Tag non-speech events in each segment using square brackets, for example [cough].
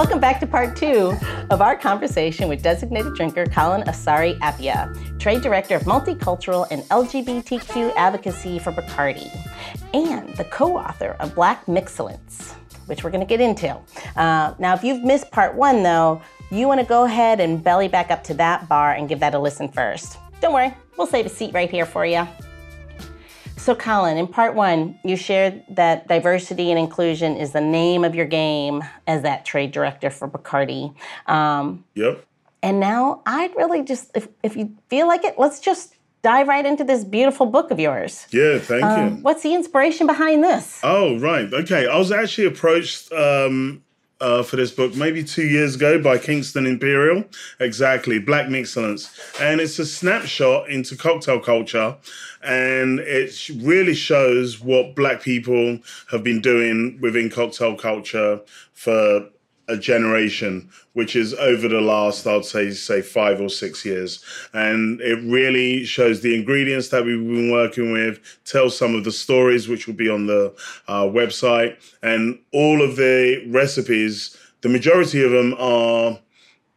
Welcome back to part two of our conversation with designated drinker Colin Asare-Appiah, trade director of multicultural and LGBTQ advocacy for Bacardi, and the co author of Black Mixcellence, which we're going to get into. Uh, now, if you've missed part one, though, you want to go ahead and belly back up to that bar and give that a listen first. Don't worry, we'll save a seat right here for you. So, Colin, in part one, you shared that diversity and inclusion is the name of your game as that trade director for Bacardi. Um, yep. And now I'd really just, if, if you feel like it, let's just dive right into this beautiful book of yours. Yeah, thank um, you. What's the inspiration behind this? Oh, right. Okay. I was actually approached um, uh, for this book maybe two years ago by Kingston Imperial. Exactly, Black Mixcellence. And it's a snapshot into cocktail culture. And it really shows what Black people have been doing within cocktail culture for a generation, which is over the last, I'd say, say five or six years. And it really shows the ingredients that we've been working with, tells some of the stories, which will be on the uh, website, and all of the recipes. The majority of them are,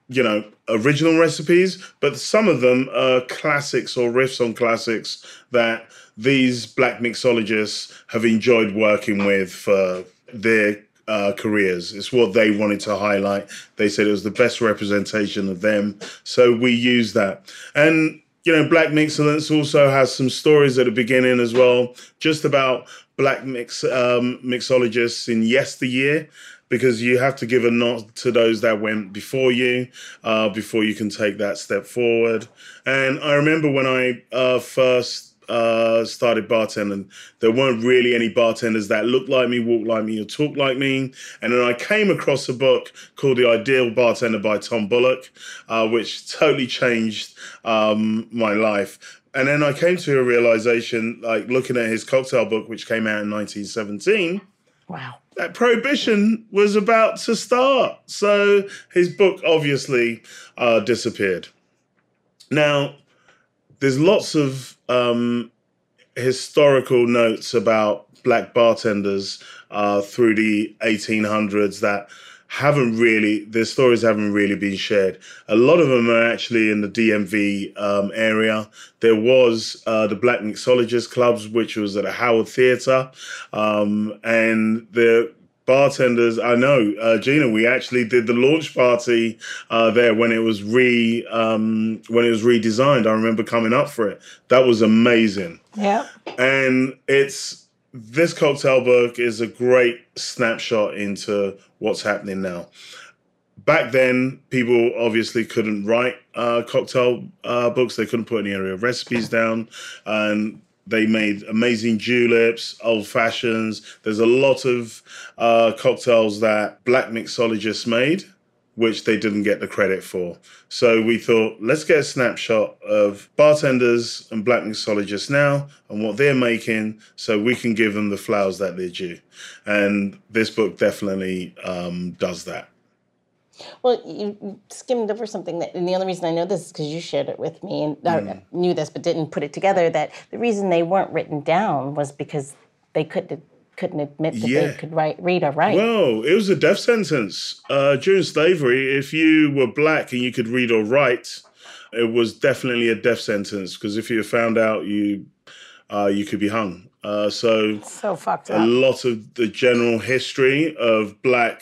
you know, original recipes, but some of them are classics or riffs on classics that these black mixologists have enjoyed working with for their uh, careers. It's what they wanted to highlight. They said it was the best representation of them. So we use that. And, you know, Black Mixcellence also has some stories at the beginning as well, just about black mix um, mixologists in yesteryear because you have to give a nod to those that went before you uh, before you can take that step forward. And I remember when I uh, first uh, started bartending, there weren't really any bartenders that looked like me, walked like me, or talked like me. And then I came across a book called The Ideal Bartender by Tom Bullock, uh, which totally changed um, my life. And then I came to a realization, like looking at his cocktail book, which came out in 1917. Wow. That prohibition was about to start. So his book obviously uh, disappeared. Now, there's lots of um, historical notes about black bartenders uh, through the 1800s that haven't really their stories haven't really been shared. A lot of them are actually in the DMV um, area. There was uh, the Black Mixologist Clubs, which was at a Howard Theatre, um, and the bartenders. I know, uh, Gina. We actually did the launch party uh, there when it was re um, when it was redesigned. I remember coming up for it. That was amazing. Yeah. And it's this cocktail book is a great snapshot into what's happening now. Back then, people obviously couldn't write uh, cocktail uh, books. They couldn't put any area of recipes down, and they made amazing juleps, old fashions. There's a lot of uh, cocktails that black mixologists made, which they didn't get the credit for. So we thought, let's get a snapshot of bartenders and black mixologists now and what they're making so we can give them the flowers that they're due. And this book definitely um, does that. Well, you skimmed over something that, and the only reason I know this is because you shared it with me, and mm. I knew this but didn't put it together. That the reason they weren't written down was because they couldn't couldn't admit that yeah. they could write, read or write. Well, it was a death sentence uh, during slavery. If you were black and you could read or write, it was definitely a death sentence because if you found out, you uh, you could be hung. Uh, so, so fucked up. A lot of the general history of black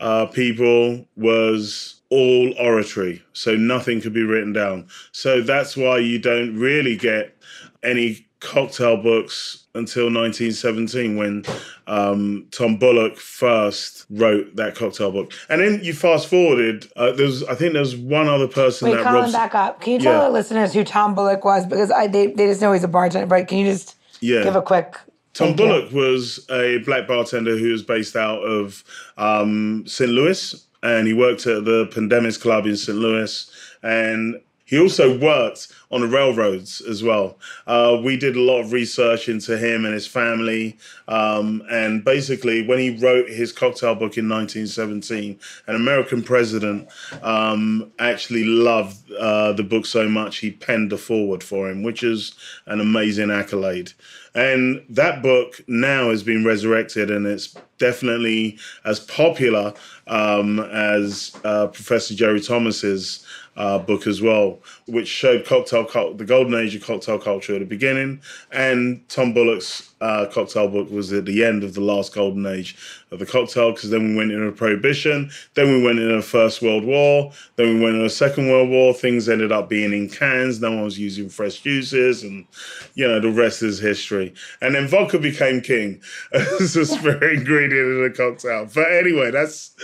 uh, people was all oratory, so nothing could be written down. So that's why you don't really get any cocktail books until 1917 when um, Tom Bullock first wrote that cocktail book. And then you fast forwarded, uh, there's I think there's one other person Wait, that Colin, back up. Can you tell yeah. the listeners who Tom Bullock was? Because I they, they just know he's a bartender, but can you just yeah. give a quick Tom Bullock was a black bartender who was based out of um, St. Louis, and he worked at the Pendennis Club in St. Louis, and he also worked on the railroads as well. Uh, we did a lot of research into him and his family. Um, and basically, when he wrote his cocktail book in 1917, an American president um, actually loved uh, the book so much he penned a foreword for him, which is an amazing accolade. And that book now has been resurrected and it's definitely as popular um, as uh, Professor Jerry Thomas's uh, book as well, which showed cocktail the golden age of cocktail culture at the beginning, and Tom Bullock's uh, cocktail book was at the end of the last golden age of the cocktail because then we went into prohibition, then we went into the First World War, then we went into the Second World War. Things ended up being in cans. No one was using fresh juices, and you know the rest is history. And then vodka became king [laughs] as a spirit ingredient in the cocktail. But anyway, that's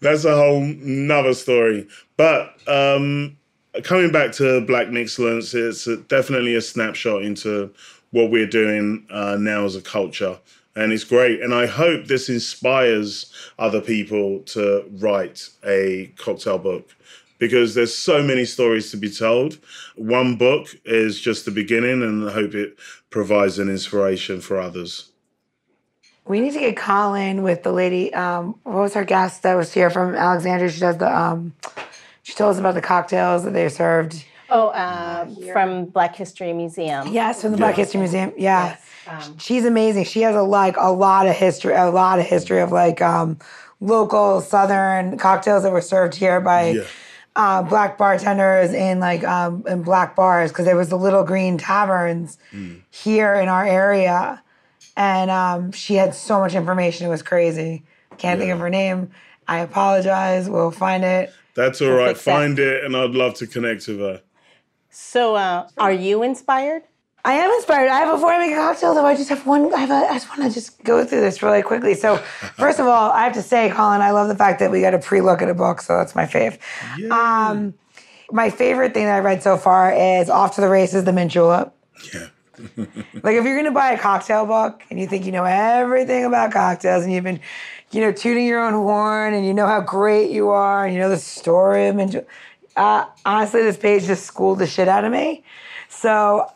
that's a whole nother story. But um, coming back to Black Mixcellence, it's definitely a snapshot into what we're doing uh, now as a culture. And it's great. And I hope this inspires other people to write a cocktail book because there's so many stories to be told. One book is just the beginning, and I hope it provides an inspiration for others. We need to get Colin with the lady. Um, what was her guest that was here from Alexandria? She does the um, she told us about the cocktails that they served. Oh, uh, from Black History Museum. Yes, from the Black History Museum. Yeah, yes. Um, she's amazing. She has a like a lot of history, a lot of history of like um, local Southern cocktails that were served here by. Yeah. Uh, black bartenders in like um, in black bars because there was the little green taverns mm. here in our area, and um, she had so much information. It was crazy. Can't yeah. think of her name. I apologize. We'll find it. That's all right. Find it, and I'd love to connect with her. So, uh, are you inspired? I am inspired. I have before I make a cocktail, though. I just have one. I have. A, I just want to just go through this really quickly. So, [laughs] first of all, I have to say, Colin, I love the fact that we got a pre-look at a book. So that's my fave. Um, my favorite thing that I read so far is "Off to the Races: The Mint Julep." Yeah. [laughs] like if you're gonna buy a cocktail book and you think you know everything about cocktails and you've been you know, tooting your own horn and you know how great you are and you know the story of Minju. Uh, honestly, this page just schooled the shit out of me. So,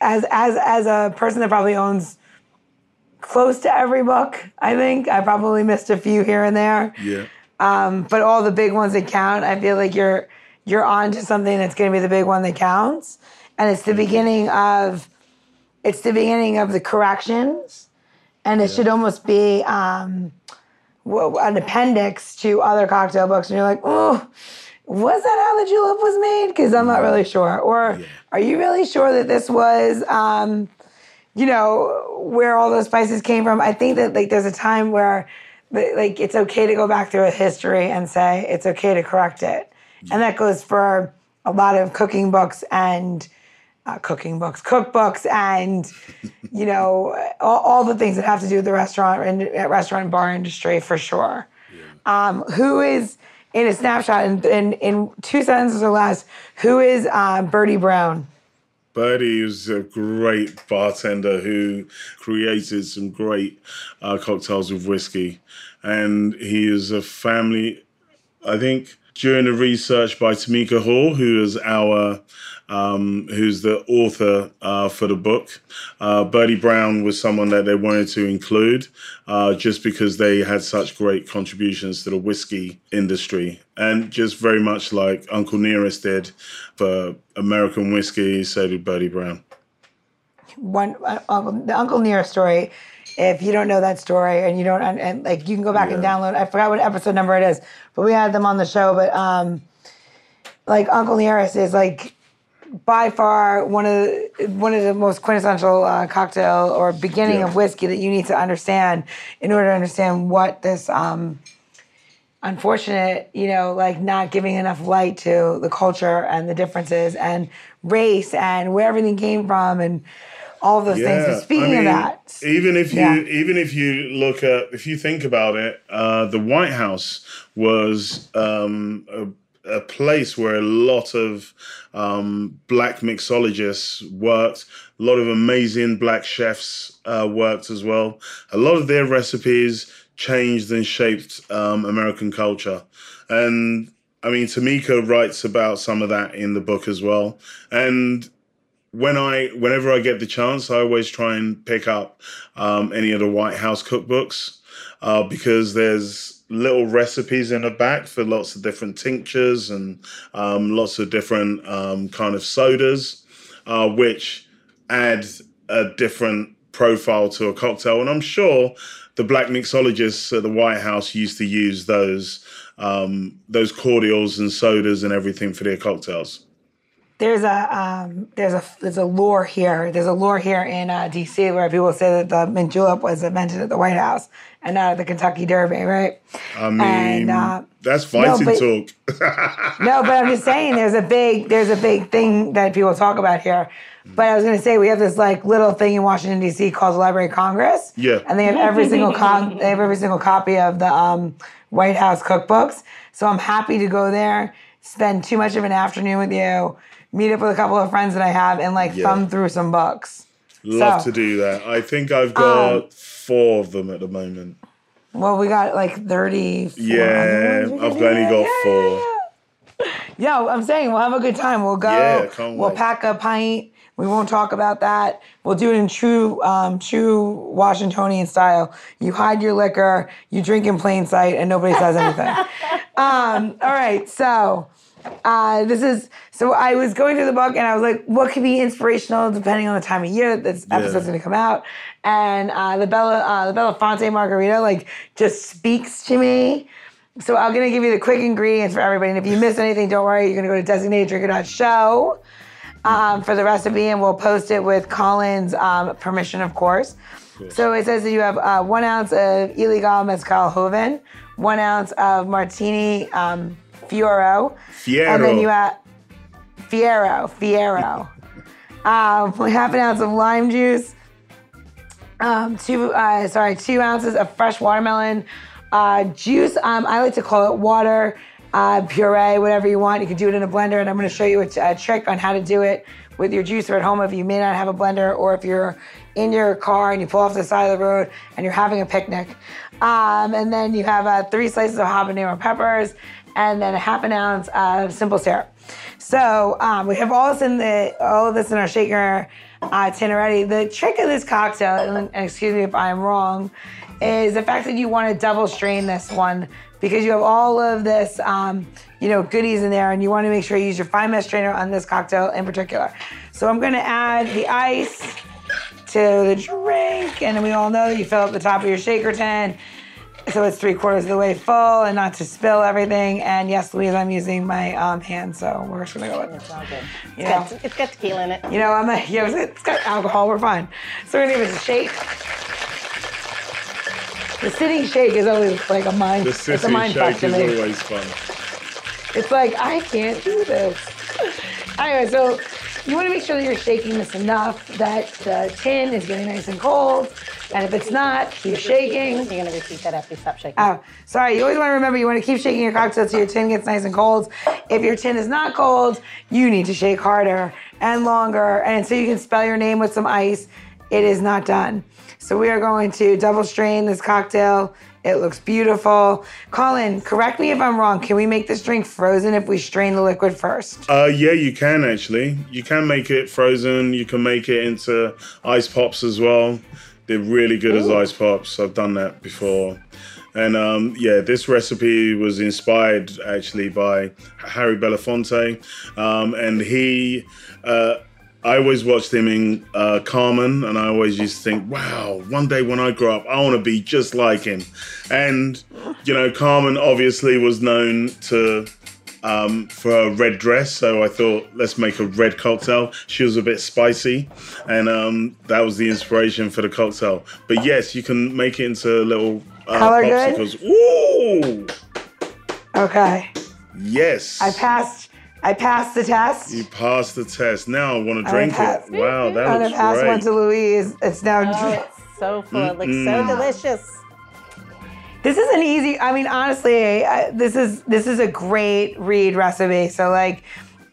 as as as a person that probably owns close to every book, I think I probably missed a few here and there. Yeah. Um, but all the big ones that count, I feel like you're you're on to something that's going to be the big one that counts, and it's the mm-hmm. beginning of it's the beginning of the corrections and it yeah. should almost be um, an appendix to other cocktail books. And you're like, oh, was that how the julep was made? Because I'm not really sure. Or yeah. are you really sure that this was, um, you know, where all those spices came from? I think that like there's a time where like it's okay to go back through a history and say it's okay to correct it, and that goes for a lot of cooking books and uh, cooking books, cookbooks, and you know all, all, the things that have to do with the restaurant and uh, restaurant bar industry for sure. Yeah. Um, who is in a snapshot in, in, in two sentences or less? Who is uh, Bertie Brown? Bertie is a great bartender who created some great uh, cocktails with whiskey, and he is a family. I think during the research by Tamika Hall, who is our um, who's the author uh, for the book. Uh, Bertie Brown was someone that they wanted to include uh, just because they had such great contributions to the whiskey industry. And just very much like Uncle Nearest did for American whiskey, so did Bertie Brown. One, uh, the Uncle Nearest story if you don't know that story and you don't and, and like you can go back yeah. and download i forgot what episode number it is but we had them on the show but um like uncle nearest is like by far one of the, one of the most quintessential uh, cocktail or beginning yeah. of whiskey that you need to understand in order to understand what this um, unfortunate, you know, like not giving enough light to the culture and the differences and race and where everything came from and all those yeah. things. But speaking I mean, of that, even if you yeah. even if you look at if you think about it, uh, the White House was um, a a place where a lot of um, black mixologists worked. A lot of amazing black chefs uh, worked as well. A lot of their recipes changed and shaped um, American culture. And I mean, Tamika writes about some of that in the book as well. And when I, whenever I get the chance, I always try and pick up um, any of the White House cookbooks uh, because there's little recipes in the back for lots of different tinctures and um, lots of different um, kind of sodas, uh, which add a different profile to a cocktail. And I'm sure the black mixologists at the White House used to use those um, those cordials and sodas and everything for their cocktails. There's a um, there's a there's a lore here. There's a lore here in uh, D.C. where people say that the mint julep was invented at the White House and not at the Kentucky Derby, right? I mean, And, uh, that's fighting but- talk. [laughs] No, but I'm just saying there's a big there's a big thing that people talk about here. But I was gonna say we have this like little thing in Washington D.C. called the Library of Congress. Yeah. And they have every single con- [laughs] they have every single copy of the um, White House cookbooks. So I'm happy to go there, spend too much of an afternoon with you, meet up with a couple of friends that I have, and like Yeah. thumb through some books. Love So- to do that. I think I've got Um, four of them at the moment. Well, we got like 30. Yeah, I've only got four. Yo, I'm saying we'll have a good time. We'll go. Yeah, can't we'll wait. pack a pint. We won't talk about that. We'll do it in true, um, true Washingtonian style. You hide your liquor, you drink in plain sight, and nobody says anything. [laughs] um, all right, so uh, this is so I was going through the book and I was like, what could be inspirational depending on the time of year that this episode's Yeah. going to come out. And uh, the Bella, uh, the Belafonte margarita, like, just speaks to me. So I'm gonna give you the quick ingredients for everybody. And if you miss anything, don't worry. You're gonna go to designateddrinker.show um, for the recipe, and we'll post it with Colin's um, permission, of course. So it says that you have uh, one ounce of Ilegal mezcal joven, one ounce of martini um, fioro, and then you add fiero, fiero, [laughs] um, half an ounce of lime juice, um, two uh, sorry, two ounces of fresh watermelon uh, juice. Um, I like to call it water uh, puree, whatever you want. You can do it in a blender, and I'm going to show you a, a trick on how to do it with your juicer at home if you may not have a blender, or if you're in your car and you pull off the side of the road and you're having a picnic. Um, and then you have uh, three slices of habanero peppers, and then a half an ounce of simple syrup. So um, we have all this in the all of this in our shaker uh, tin already. The trick of this cocktail, and, excuse me if I'm wrong, is the fact that you want to double strain this one because you have all of this, um, you know, goodies in there, and you want to make sure you use your fine mesh strainer on this cocktail in particular. So I'm going to add the ice to the drink, and we all know you fill up the top of your shaker tin. So it's three quarters of the way full and not to spill everything. And yes, Louise, I'm using my um, hand, so we're just gonna go with It's all good. You It's know. it's got tequila in it. You know, I'm a, [laughs] yeah, it's got alcohol, we're fine. So we're gonna give it a shake. The sitting shake is always like a mind, The it's a city mind shake is always fun. It's like, I can't do this. [laughs] Anyway, so you want to make sure that you're shaking this enough that the tin is getting nice and cold. And if it's not, keep shaking. You're gonna repeat that after you stop shaking. Oh, sorry. You always want to remember you want to keep shaking your cocktail till your tin gets nice and cold. If your tin is not cold, you need to shake harder and longer. And so you can spell your name with some ice, it is not done. So we are going to double strain this cocktail. It looks beautiful. Colin, correct me if I'm wrong. Can we make this drink frozen if we strain the liquid first? Uh, yeah, you can actually. You can make it frozen. You can make it into ice pops as well. They're really good as ice pops. I've done that before. And um, yeah, this recipe was inspired actually by Harry Belafonte. Um, and he, uh, I always watched him in uh, Carmen, and I always used to think, wow, one day when I grow up, I want to be just like him. And, you know, Carmen obviously was known to um, for a red dress. So I thought, let's make a red cocktail. She was a bit spicy, and um, that was the inspiration for the cocktail. But yes, you can make it into little uh, Color good? popsicles. Ooh, Okay. yes. I passed. I passed the test. You passed the test. Now I want to drink it. Wow, that mm-hmm. I'm gonna looks pass one to Louise. It's now. Oh, it's so full. It looks so delicious. This is an easy. I mean, honestly, I, this is this is a great read recipe. So like,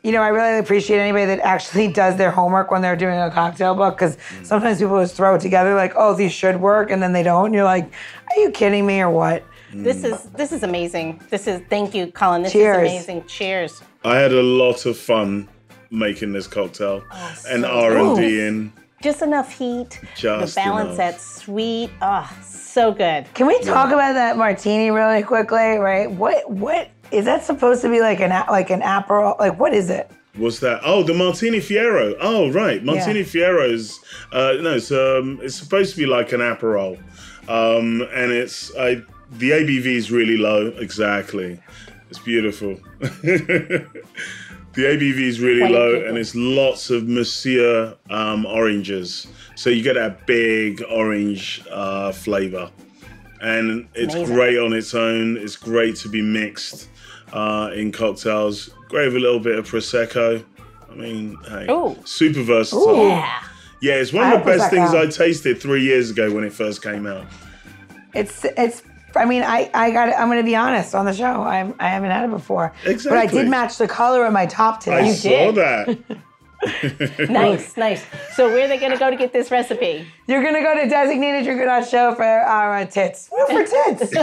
you know, I really appreciate anybody that actually [laughs] does their homework when they're doing a cocktail book because mm. sometimes people just throw it together like, oh, these should work, and then they don't. And you're like, are you kidding me or what? This is this is amazing. This is thank you, Colin. This Cheers. is amazing. Cheers. I had a lot of fun making this cocktail and R and D in. Just enough heat. Just the balance enough. that sweet. Oh, so good. Can we talk about that martini really quickly? Right? What what is that supposed to be like an a- like an aperol? Like what is it? What's that? Oh, the Martini Fiero. Oh, right. Martini Yeah. Fiero's, uh, no, it's, um, it's supposed to be like an Aperol. Um, and it's, I, the ABV is really low. Exactly. It's beautiful. [laughs] the ABV is really low and it's lots of Monsieur um, oranges. So you get that big orange uh, flavor. And it's Amazing. great on its own. It's great to be mixed uh, in cocktails. Great with a little bit of prosecco. I mean, hey, Ooh. super versatile. Yeah. Yeah, it's one I of the best things. I tasted three years ago when it first came out. It's it's. I mean, I I got. I'm going to be honest on the show. I'm I haven't had it before. Exactly. But I did match the color of my top today. I You saw did. that. [laughs] Nice, nice. So where are they gonna go to get this recipe? You're gonna go to designated drinker dot show for our uh, tits. Well, for tits. [laughs] [laughs] so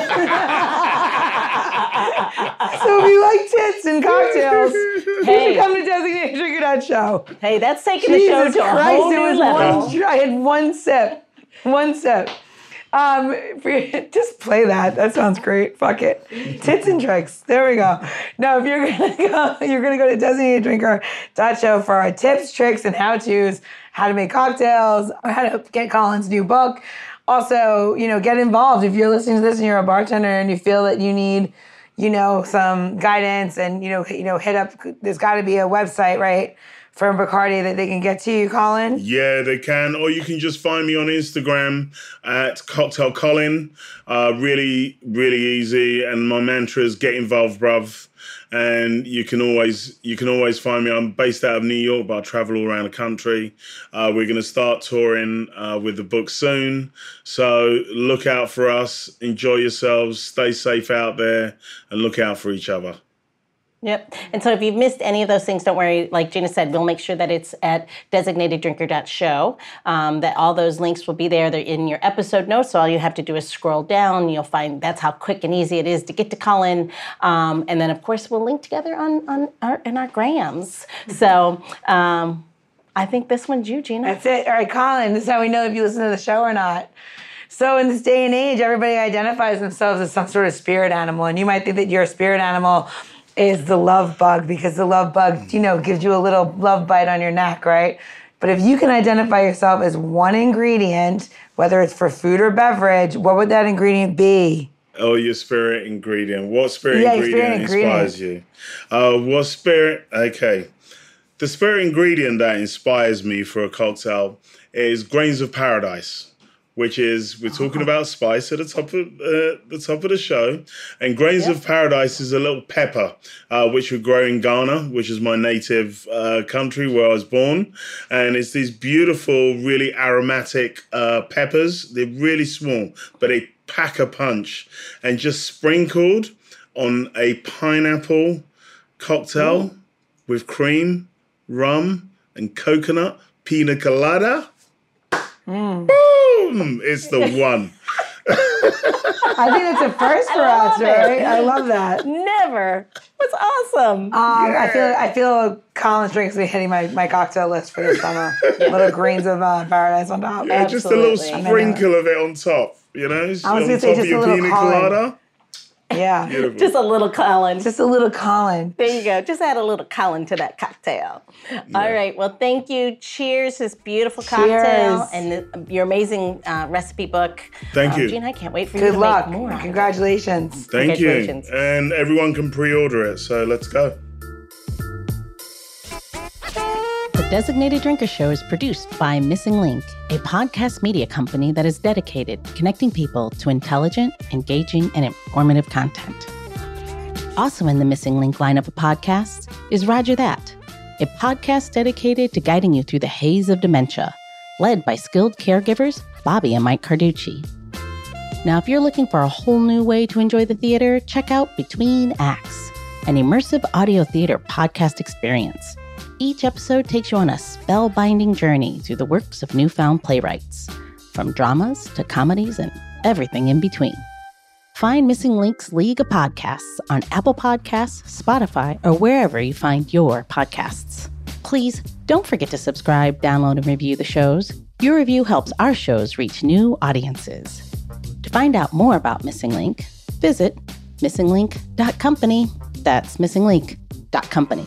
if you like tits and cocktails, you should come to designated drinker dot show. Hey, that's taking the show Jesus to a Christ! whole It new was level. one. I had one sip. One sip. Um, [laughs] just play that. That sounds great. Fuck it. Tits and tricks. There we go. No, if you're [laughs] gonna go, you're gonna go to designated drinker show for our tips, tricks, and how tos, how to make cocktails, how to get Colin's new book. Also, you know, get involved. If you're listening to this and you're a bartender and you feel that you need, you know, some guidance and you know, you know, hit up. There's got to be a website, right? From Bacardi that they can get to you, Colin. Yeah, they can. Or you can just find me on Instagram at Cocktail Colin. Uh, really, really easy. And my mantra is get involved, bruv. And you can always you can always find me. I'm based out of New York, but I travel all around the country. Uh, we're going to start touring uh, with the book soon, so look out for us. Enjoy yourselves. Stay safe out there, and look out for each other. Yep. And so if you've missed any of those things, don't worry. Like Gina said, we'll make sure that it's at designateddrinker.show. Um, that all those links will be there. They're in your episode notes. So all you have to do is scroll down. You'll find that's how quick and easy it is to get to Colin. Um, and then of course we'll link together on on our in our grams. So um, I think this one's you, Gina. That's it. All right, Colin, this is how we know if you listen to the show or not. So, in this day and age, everybody identifies themselves as some sort of spirit animal. And you might think that you're a spirit animal is the love bug because the love bug, you know, gives you a little love bite on your neck, right? But if you can identify yourself as one ingredient, whether it's for food or beverage, what would that ingredient be? Oh, your spirit ingredient. What spirit Yeah, ingredient spirit inspires you? Uh, what spirit? Okay. The spirit ingredient that inspires me for a cocktail is grains of paradise, which is we're talking about spice at the top of uh, the top of the show, and grains of paradise is a little pepper, uh, which we grow in Ghana, which is my native uh, country where I was born, and it's these beautiful, really aromatic uh, peppers. They're really small, but they pack a punch, and just sprinkled on a pineapple cocktail with cream, rum, and coconut pina colada. Boom! It's the one. I think that's a first for us, love it. right? I love that. Never. That's awesome. Um, I feel I feel Colin's drinks will be hitting my, my cocktail list for this summer. [laughs] Little grains of uh, paradise on top. Yeah, just a little sprinkle of it on top. You know, I was on gonna top say of just a your little pina Colin. colada. Yeah, [laughs] Beautiful. Just a little Colin. just a little Colin. There you go. Just add a little Colin to that cocktail. All right. Well, thank you. Cheers, this beautiful cocktail Cheers. and the, your amazing uh, recipe book. Thank Um, you. Gina, I can't wait for you to luck. make more. out of it. Congratulations. Thank you. And everyone can pre-order it. So let's go. Designated Drinker Show is produced by Missing Link, a podcast media company that is dedicated to connecting people to intelligent, engaging, and informative content. Also in the Missing Link lineup of podcasts is Rodger That, a podcast dedicated to guiding you through the haze of dementia, led by skilled caregivers Bobbi and Mike Carducci. Now, if you're looking for a whole new way to enjoy the theater, check out Between Acts, an immersive audio theater podcast experience. Each episode takes you on a spellbinding journey through the works of newfound playwrights, from dramas to comedies and everything in between. Find Missing Links League of Podcasts on Apple Podcasts, Spotify, or wherever you find your podcasts. Please don't forget to subscribe, download, and review the shows. Your review helps our shows reach new audiences. To find out more about Missing Link, visit missinglink.company. That's missinglink.company.